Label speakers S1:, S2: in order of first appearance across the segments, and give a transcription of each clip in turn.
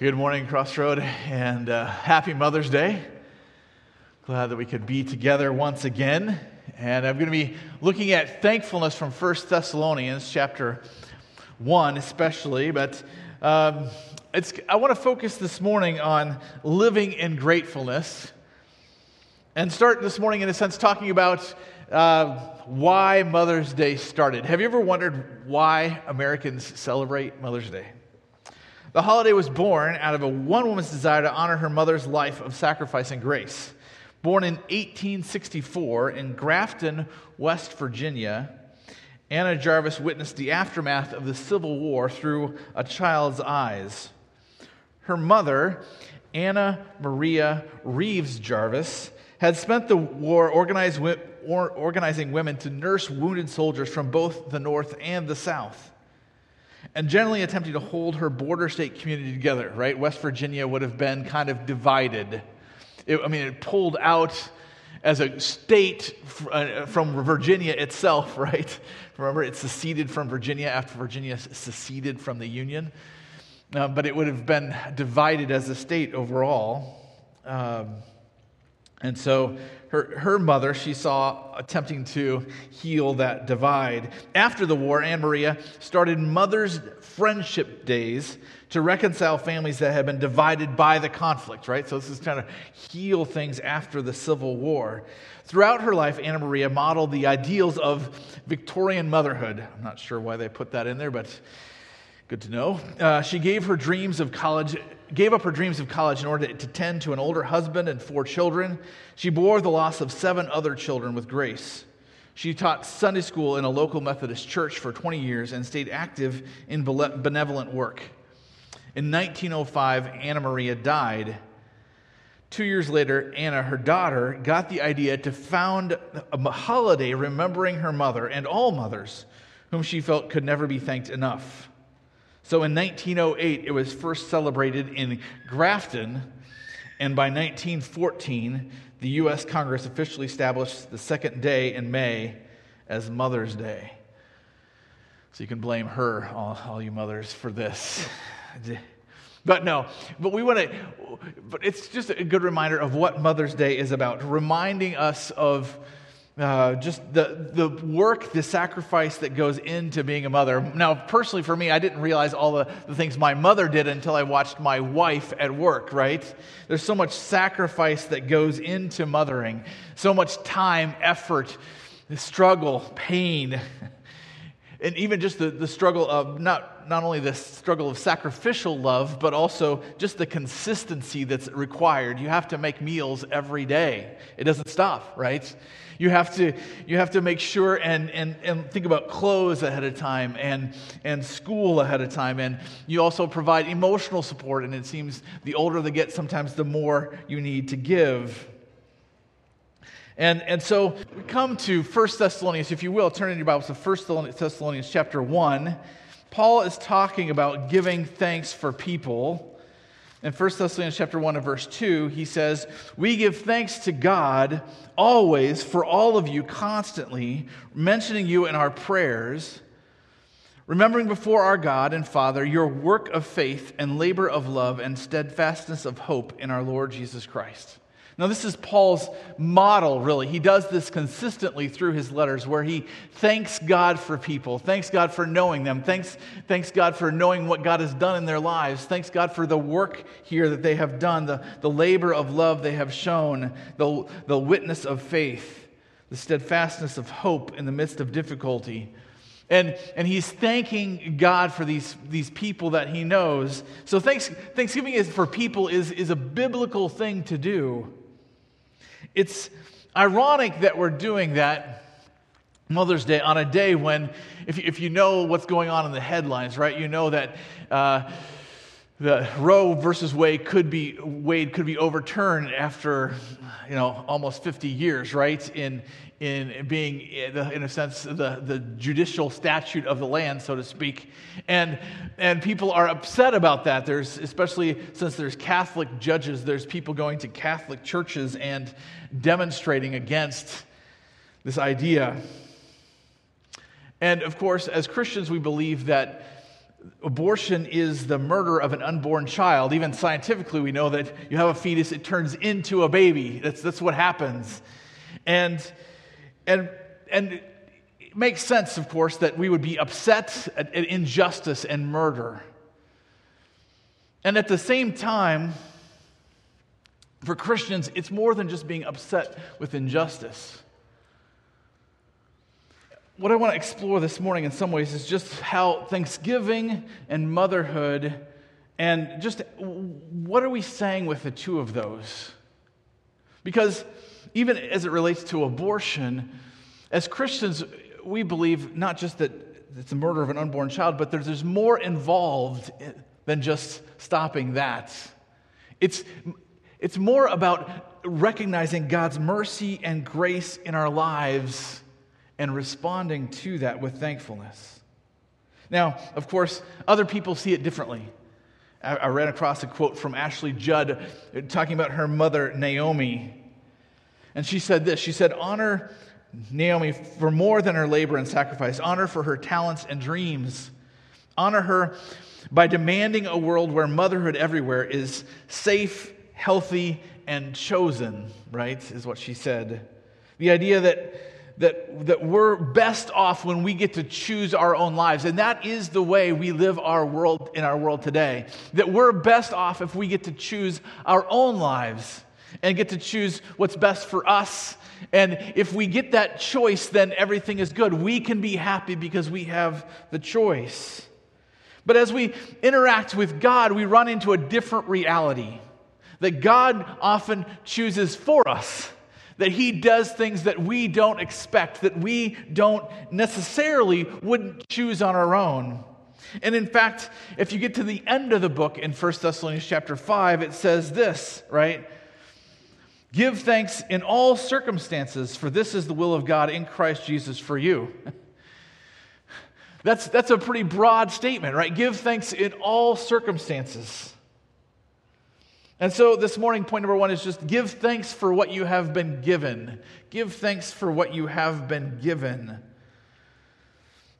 S1: Good morning, Crossroad, and uh, happy Mother's Day. Glad that we could be together once again. And I'm going to be looking at thankfulness from 1 Thessalonians chapter 1, especially. But um, it's, I want to focus this morning on living in gratefulness and start this morning, in a sense, talking about uh, why Mother's Day started. Have you ever wondered why Americans celebrate Mother's Day? The holiday was born out of a one woman's desire to honor her mother's life of sacrifice and grace. Born in 1864 in Grafton, West Virginia, Anna Jarvis witnessed the aftermath of the Civil War through a child's eyes. Her mother, Anna Maria Reeves Jarvis, had spent the war organizing women to nurse wounded soldiers from both the North and the South and generally attempting to hold her border state community together, right? West Virginia would have been kind of divided. It, I mean, it pulled out as a state uh, from Virginia itself, right? Remember, it seceded from Virginia after Virginia seceded from the Union. Uh, but it would have been divided as a state overall. Um, and so her, her mother, she saw attempting to heal that divide. After the war, Anne Maria started Mother's Friendship Days to reconcile families that had been divided by the conflict, right? So this is trying to heal things after the Civil War. Throughout her life, Anna Maria modeled the ideals of Victorian motherhood. I'm not sure why they put that in there, but good to know. Uh, she gave her dreams of college gave up her dreams of college in order to tend to an older husband and four children. She bore the loss of seven other children with grace. She taught Sunday school in a local Methodist church for 20 years and stayed active in benevolent work. In 1905, Anna Maria died. Two years later, Anna, her daughter, got the idea to found a holiday remembering her mother and all mothers, whom she felt could never be thanked enough. So in 1908, it was first celebrated in Grafton, and by 1914, the U.S. Congress officially established the second day in May as Mother's Day. So you can blame her, all, all you mothers, for this. But no, but we want to, but it's just a good reminder of what Mother's Day is about, reminding us of uh, just the, the work, the sacrifice that goes into being a mother. Now, personally, for me, I didn't realize all the, the things my mother did until I watched my wife at work, right? There's so much sacrifice that goes into mothering, so much time, effort, struggle, pain, and even just the, the struggle of not, not only the struggle of sacrificial love, but also just the consistency that's required. You have to make meals every day, it doesn't stop, right? You have to, you have to make sure and, and, and think about clothes ahead of time and, and school ahead of time. And you also provide emotional support. And it seems the older they get, sometimes the more you need to give. And, and so we come to 1 Thessalonians, if you will, turn in your Bibles to 1 Thessalonians chapter 1. Paul is talking about giving thanks for people. In 1 Thessalonians chapter 1 and verse 2, he says, We give thanks to God always for all of you constantly, mentioning you in our prayers, remembering before our God and Father your work of faith and labor of love and steadfastness of hope in our Lord Jesus Christ. Now, this is Paul's model, really. He does this consistently through his letters where he thanks God for people, thanks God for knowing them, thanks, thanks God for knowing what God has done in their lives, thanks God for the work here that they have done, the, the labor of love they have shown, the, the witness of faith, the steadfastness of hope in the midst of difficulty. And, and he's thanking God for these, these people that he knows. So thanks, Thanksgiving is, for people is, is a biblical thing to do. It's ironic that we're doing that Mother's Day on a day when, if you, if you know what's going on in the headlines, right, you know that uh, the Roe versus Wade could be Wade could be overturned after, you know, almost 50 years, right? In in being, eh, in a sense, the, the judicial statute of the land, so to speak. And, and people are upset about that. There's, especially since there's Catholic judges, there's people going to Catholic churches and demonstrating against this idea. And of course, as Christians, we believe that abortion is the murder of an unborn child. Even scientifically, we know that you have a fetus, it turns into a baby. That's, that's what happens. And, and, and it makes sense, of course, that we would be upset at, at injustice and murder. And at the same time, for Christians, it's more than just being upset with injustice. What I want to explore this morning in some ways is just how Thanksgiving and motherhood, and just what are we saying with the two of those? Because even as it relates to abortion, as Christians, we believe not just that it's the murder of an unborn child, but there's, there's more involved than just stopping that. It's, it's more about recognizing God's mercy and grace in our lives and responding to that with thankfulness. Now, of course, other people see it differently. I, I ran across a quote from Ashley Judd talking about her mother, Naomi. And she said this She said, Honor Naomi for more than her labor and sacrifice, honor for her talents and dreams. Honor her by demanding a world where motherhood everywhere is safe, healthy, and chosen, right? Is what she said. The idea that, that, that we're best off when we get to choose our own lives. And that is the way we live our world in our world today. That we're best off if we get to choose our own lives and get to choose what's best for us. And if we get that choice, then everything is good. We can be happy because we have the choice. But as we interact with God, we run into a different reality that God often chooses for us, that He does things that we don't expect, that we don't necessarily wouldn't choose on our own. And in fact, if you get to the end of the book in 1 Thessalonians chapter 5, it says this, right? Give thanks in all circumstances, for this is the will of God in Christ Jesus for you. That's, that's a pretty broad statement, right? Give thanks in all circumstances. And so this morning, point number one is just give thanks for what you have been given. Give thanks for what you have been given.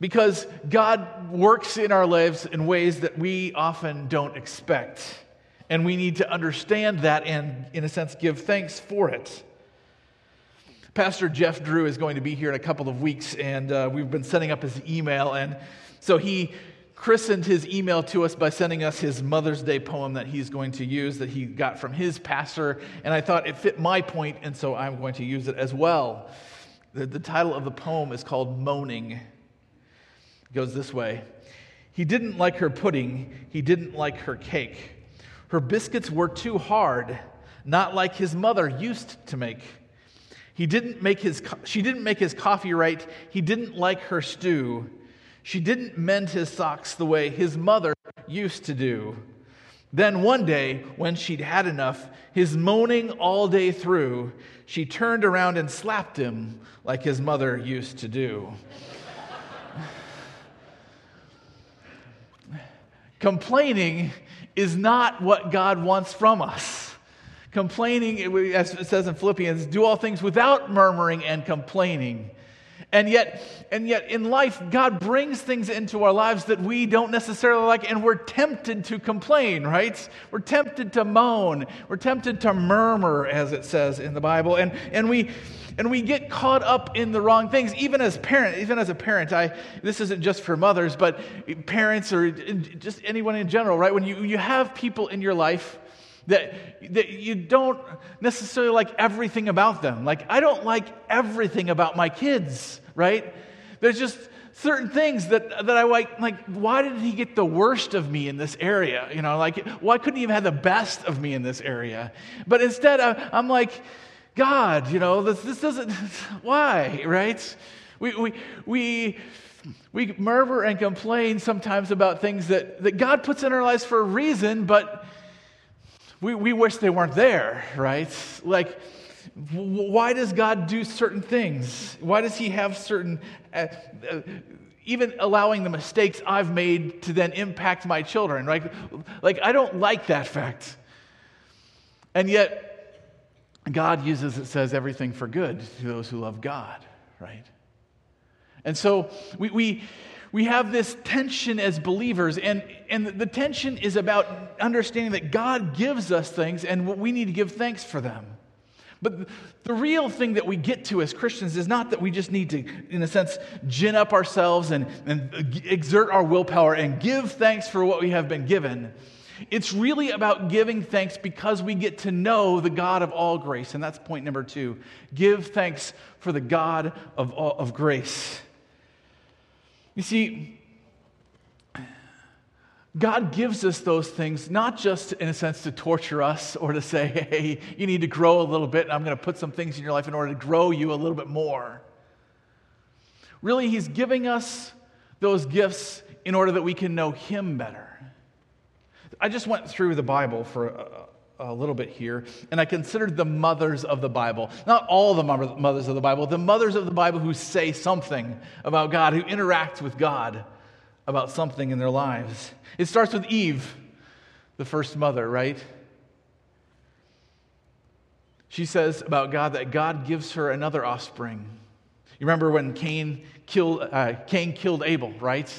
S1: Because God works in our lives in ways that we often don't expect. And we need to understand that and, in a sense, give thanks for it. Pastor Jeff Drew is going to be here in a couple of weeks, and uh, we've been setting up his email. And so he christened his email to us by sending us his Mother's Day poem that he's going to use that he got from his pastor. And I thought it fit my point, and so I'm going to use it as well. The, the title of the poem is called Moaning. It goes this way He didn't like her pudding, he didn't like her cake. Her biscuits were too hard, not like his mother used to make. He didn't make his, she didn't make his coffee right. He didn't like her stew. She didn't mend his socks the way his mother used to do. Then one day, when she'd had enough, his moaning all day through, she turned around and slapped him like his mother used to do. Complaining is not what God wants from us. Complaining, as it says in Philippians, do all things without murmuring and complaining. And yet, and yet in life, God brings things into our lives that we don't necessarily like, and we're tempted to complain, right? We're tempted to moan. We're tempted to murmur, as it says in the Bible. And, and we and we get caught up in the wrong things even as parent even as a parent i this isn't just for mothers but parents or just anyone in general right when you, you have people in your life that, that you don't necessarily like everything about them. Like, I don't like everything about my kids, right? There's just certain things that, that I like, like, why did he get the worst of me in this area? You know, like, why couldn't he have had the best of me in this area? But instead, I, I'm like, God, you know, this, this doesn't, why, right? We, we, we, we murmur and complain sometimes about things that, that God puts in our lives for a reason, but we, we wish they weren't there, right? Like, why does God do certain things? Why does He have certain, uh, uh, even allowing the mistakes I've made to then impact my children? Right? Like, I don't like that fact. And yet, God uses, it says, everything for good to those who love God, right? And so we, we, we have this tension as believers, and, and the tension is about understanding that God gives us things and we need to give thanks for them. But the real thing that we get to as Christians is not that we just need to, in a sense, gin up ourselves and, and exert our willpower and give thanks for what we have been given. It's really about giving thanks because we get to know the God of all grace. And that's point number two. Give thanks for the God of, all, of grace. You see, God gives us those things not just in a sense to torture us or to say, hey, you need to grow a little bit, and I'm going to put some things in your life in order to grow you a little bit more. Really, He's giving us those gifts in order that we can know Him better. I just went through the Bible for a, a little bit here, and I considered the mothers of the Bible. Not all the mothers of the Bible, the mothers of the Bible who say something about God, who interact with God about something in their lives. It starts with Eve, the first mother, right? She says about God that God gives her another offspring. You remember when Cain killed, uh, Cain killed Abel, right?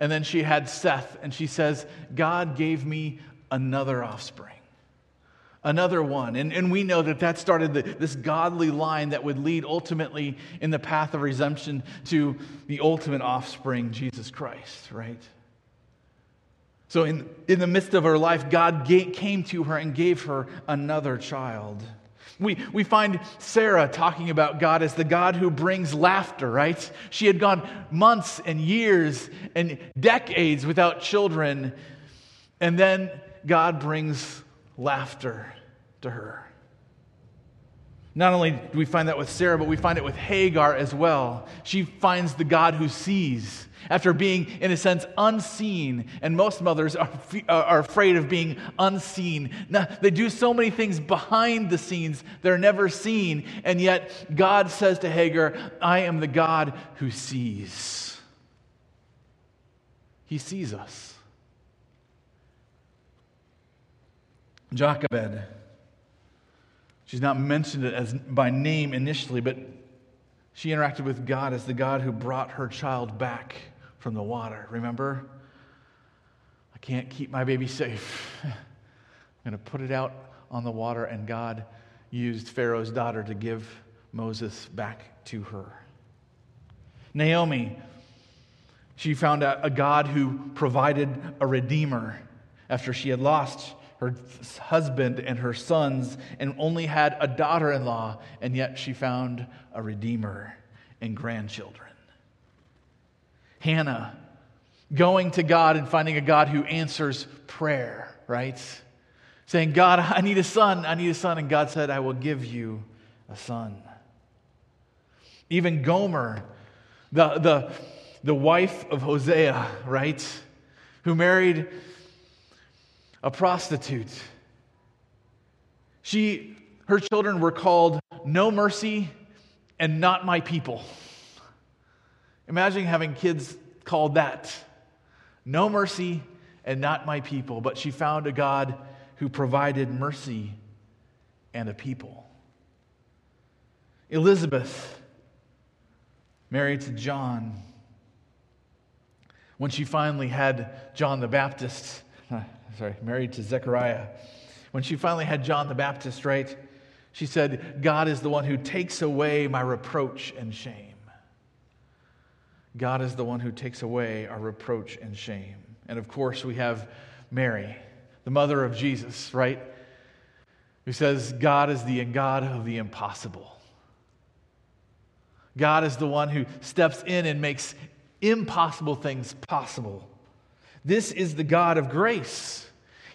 S1: And then she had Seth, and she says, God gave me another offspring, another one. And, and we know that that started the, this godly line that would lead ultimately in the path of redemption to the ultimate offspring, Jesus Christ, right? So, in, in the midst of her life, God gave, came to her and gave her another child. We, we find Sarah talking about God as the God who brings laughter, right? She had gone months and years and decades without children, and then God brings laughter to her. Not only do we find that with Sarah, but we find it with Hagar as well. She finds the God who sees after being, in a sense, unseen. And most mothers are, are afraid of being unseen. Now, they do so many things behind the scenes, they're never seen. And yet, God says to Hagar, I am the God who sees. He sees us. Jochebed She's not mentioned it as by name initially, but she interacted with God as the God who brought her child back from the water. Remember? I can't keep my baby safe. I'm going to put it out on the water, and God used Pharaoh's daughter to give Moses back to her. Naomi, she found a, a God who provided a redeemer after she had lost her husband and her sons and only had a daughter in law, and yet she found a redeemer and grandchildren. Hannah, going to God and finding a God who answers prayer, right? Saying, God, I need a son, I need a son. And God said, I will give you a son. Even Gomer, the, the, the wife of Hosea, right? Who married a prostitute. She, her children were called No Mercy and Not My People. Imagine having kids called that No Mercy and Not My People. But she found a God who provided mercy and a people. Elizabeth, married to John, when she finally had John the Baptist, sorry, married to Zechariah. When she finally had John the Baptist, right, she said, God is the one who takes away my reproach and shame. God is the one who takes away our reproach and shame. And of course, we have Mary, the mother of Jesus, right? Who says, God is the God of the impossible. God is the one who steps in and makes impossible things possible. This is the God of grace.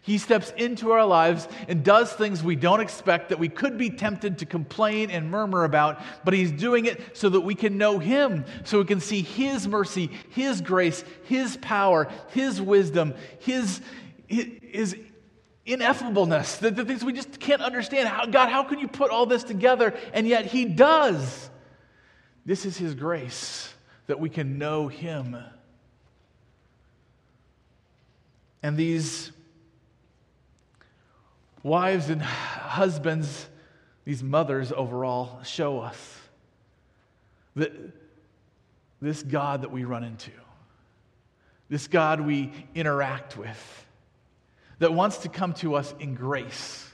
S1: He steps into our lives and does things we don't expect that we could be tempted to complain and murmur about, but He's doing it so that we can know Him, so we can see His mercy, His grace, His power, His wisdom, His, His ineffableness, the, the things we just can't understand. How, God, how can you put all this together? And yet He does. This is His grace that we can know Him. And these wives and husbands, these mothers overall, show us that this God that we run into, this God we interact with, that wants to come to us in grace.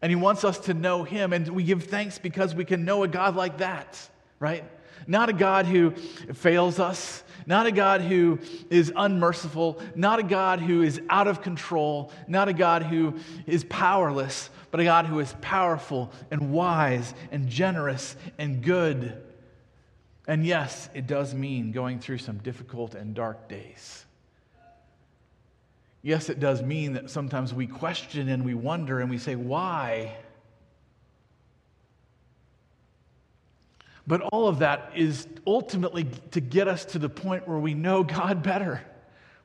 S1: And He wants us to know Him, and we give thanks because we can know a God like that, right? Not a God who fails us, not a God who is unmerciful, not a God who is out of control, not a God who is powerless, but a God who is powerful and wise and generous and good. And yes, it does mean going through some difficult and dark days. Yes, it does mean that sometimes we question and we wonder and we say, why? But all of that is ultimately to get us to the point where we know God better,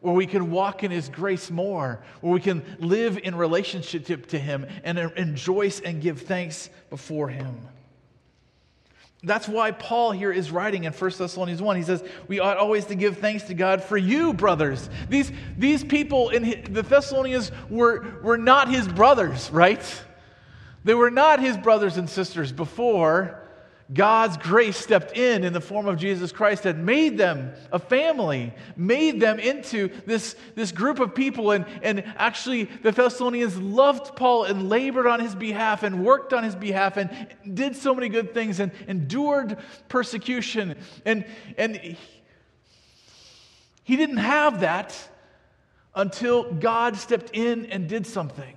S1: where we can walk in His grace more, where we can live in relationship to Him and rejoice and give thanks before Him. That's why Paul here is writing in 1 Thessalonians 1. He says, We ought always to give thanks to God for you, brothers. These, these people in the Thessalonians were, were not his brothers, right? They were not his brothers and sisters before God's grace stepped in in the form of Jesus Christ and made them a family, made them into this, this group of people. And, and actually, the Thessalonians loved Paul and labored on his behalf and worked on his behalf and did so many good things and endured persecution. And, and he, he didn't have that until God stepped in and did something.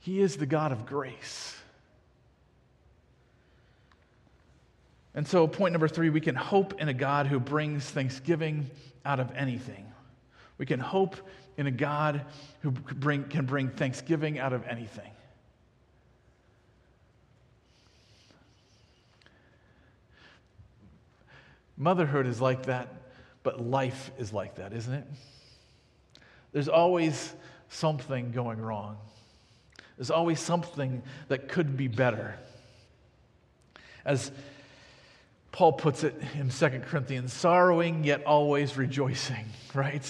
S1: He is the God of grace. And so, point number three, we can hope in a God who brings thanksgiving out of anything. We can hope in a God who bring, can bring thanksgiving out of anything. Motherhood is like that, but life is like that, isn't it? There's always something going wrong. There's always something that could be better. As Paul puts it in 2 Corinthians sorrowing yet always rejoicing, right?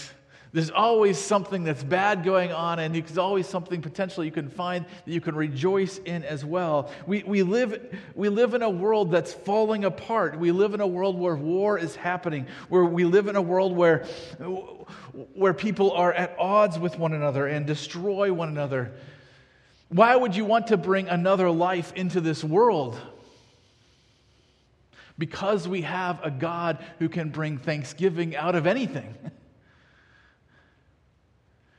S1: There's always something that's bad going on, and there's always something potentially you can find that you can rejoice in as well. We, we, live, we live in a world that's falling apart. We live in a world where war is happening, where we live in a world where, where people are at odds with one another and destroy one another. Why would you want to bring another life into this world? Because we have a God who can bring thanksgiving out of anything.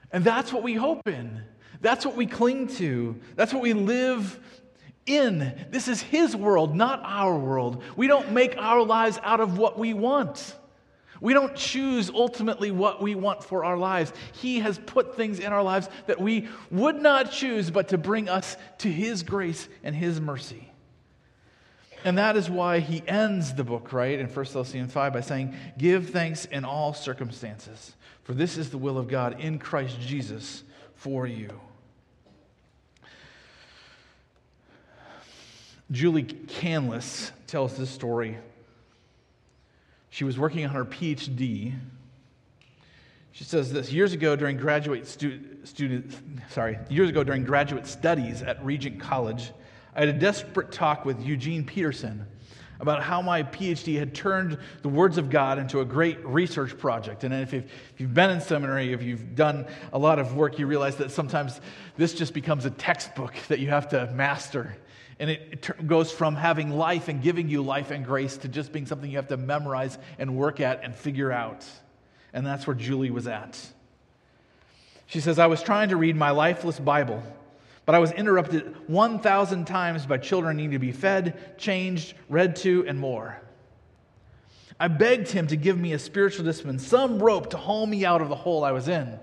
S1: And that's what we hope in. That's what we cling to. That's what we live in. This is His world, not our world. We don't make our lives out of what we want. We don't choose ultimately what we want for our lives. He has put things in our lives that we would not choose, but to bring us to His grace and His mercy. And that is why he ends the book, right, in 1 Thessalonians 5 by saying, Give thanks in all circumstances, for this is the will of God in Christ Jesus for you. Julie Canlis tells this story. She was working on her PhD. She says this years ago during graduate stu- student, sorry, years ago during graduate studies at Regent College, I had a desperate talk with Eugene Peterson about how my PhD had turned the words of God into a great research project. And if you've, been in seminary, if you've done a lot of work, you realize that sometimes this just becomes a textbook that you have to master. And it, goes from having life and giving you life and grace to just being something you have to memorize and work at and figure out. And that's where Julie was at. She says, I was trying to read my lifeless Bible but I was interrupted 1,000 times by children needing to be fed, changed, read to, and more. I begged him to give me a spiritual discipline, some rope to haul me out of the hole I was in.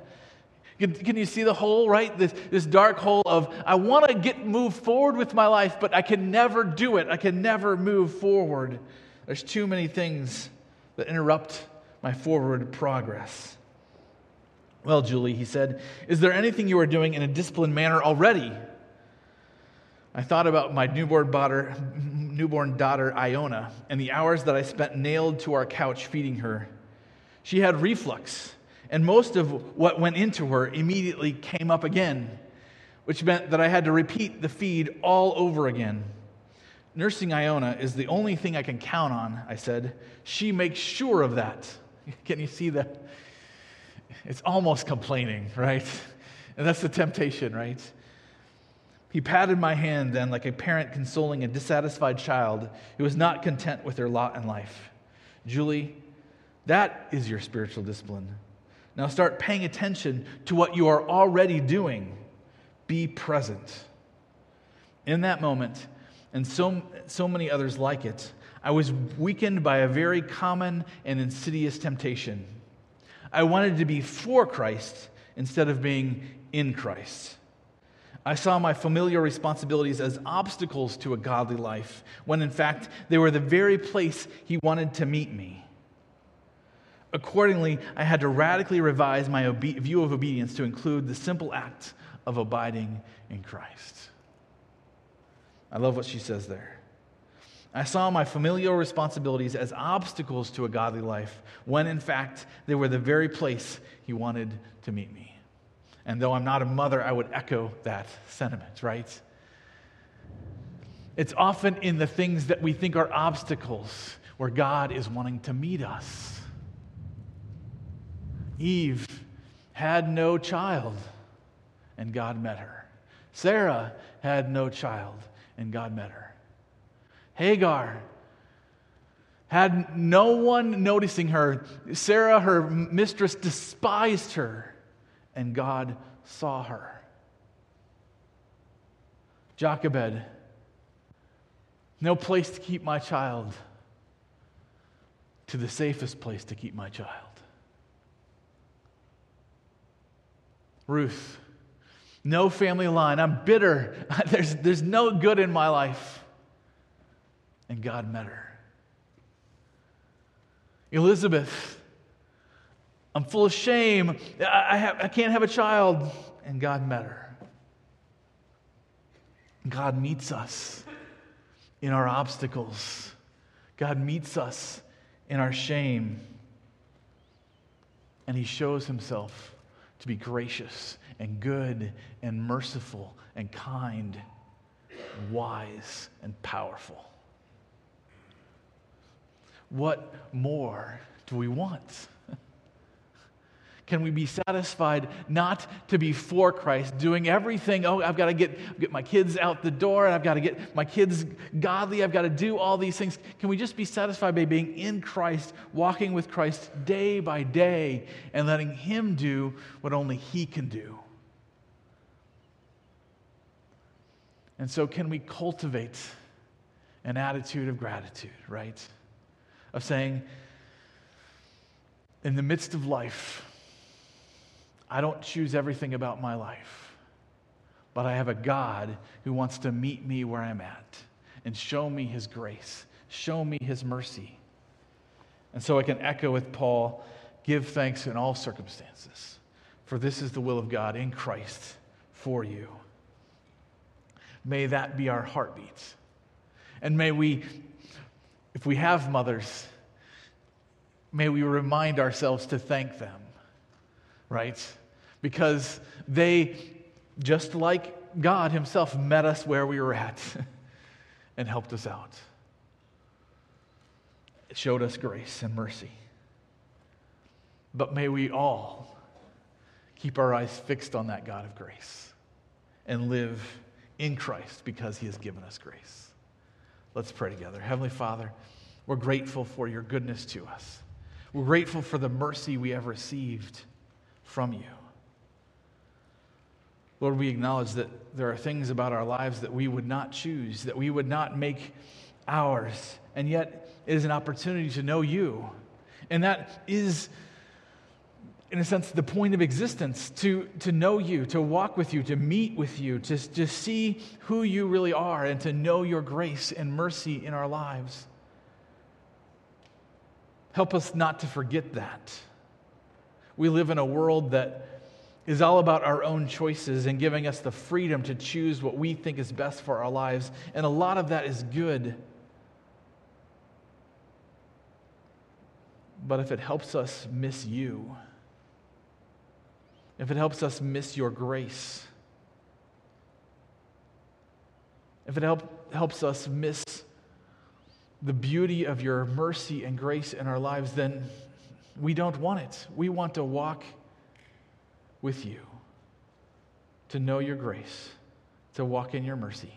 S1: Can, can you see the hole, right? This, this dark hole of, I want to get move forward with my life, but I can never do it. I can never move forward. There's too many things that interrupt my forward progress. Well, Julie, he said, is there anything you are doing in a disciplined manner already? I thought about my newborn daughter, newborn daughter Iona and the hours that I spent nailed to our couch feeding her. She had reflux, and most of what went into her immediately came up again, which meant that I had to repeat the feed all over again. Nursing Iona is the only thing I can count on, I said. She makes sure of that. Can you see that? It's almost complaining, right? And that's the temptation, right? He patted my hand then, like a parent consoling a dissatisfied child who is not content with their lot in life. Julie, that is your spiritual discipline. Now start paying attention to what you are already doing. Be present. In that moment, and so, so many others like it, I was weakened by a very common and insidious temptation. I wanted to be for Christ instead of being in Christ. I saw my familiar responsibilities as obstacles to a godly life, when in fact they were the very place He wanted to meet me. Accordingly, I had to radically revise my obe- view of obedience to include the simple act of abiding in Christ. I love what she says there. I saw my familial responsibilities as obstacles to a godly life, when in fact they were the very place He wanted to meet me. And though I'm not a mother, I would echo that sentiment, right? It's often in the things that we think are obstacles where God is wanting to meet us. Eve had no child, and God met her. Sarah had no child, and God met her. Hagar had no one noticing her. Sarah, her mistress, despised her, and God saw her. Jochebed, no place to keep my child, to the safest place to keep my child. Ruth, no family line. I'm bitter. There's, there's no good in my life. And God met her. Elizabeth, I'm full of shame. I, have, I can't have a child. And God met her. God meets us in our obstacles, God meets us in our shame. And He shows Himself to be gracious and good and merciful and kind, wise and powerful. What more do we want? Can we be satisfied not to be for Christ, doing everything? Oh, I've got to get, get my kids out the door, and I've got to get my kids godly, I've got to do all these things. Can we just be satisfied by being in Christ, walking with Christ day by day, and letting Him do what only He can do? And so, can we cultivate an attitude of gratitude, right? Of saying, in the midst of life, I don't choose everything about my life, but I have a God who wants to meet me where I'm at and show me his grace, show me his mercy. And so I can echo with Paul give thanks in all circumstances, for this is the will of God in Christ for you. May that be our heartbeat. And may we, if we have mothers, may we remind ourselves to thank them, right? because they, just like God Himself, met us where we were at and helped us out. It showed us grace and mercy. But may we all keep our eyes fixed on that God of grace and live in Christ because He has given us grace. Let's pray together. Heavenly Father, we're grateful for your goodness to us. We're grateful for the mercy we have received from you. Lord, we acknowledge that there are things about our lives that we would not choose, that we would not make ours, and yet it is an opportunity to know you. And that is, in a sense, the point of existence to, to know you, to walk with you, to meet with you, to, to see who you really are, and to know your grace and mercy in our lives. Help us not to forget that. We live in a world that is all about our own choices and giving us the freedom to choose what we think is best for our lives. And a lot of that is good. But if it helps us miss you, if it helps us miss your grace, if it help, helps us miss the beauty of your mercy and grace in our lives, then we don't want it. We want to walk with you, to know your grace, to walk in your mercy,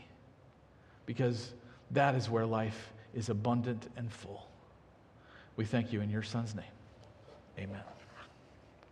S1: because that is where life is abundant and full. We thank you in your Son's name. Amen.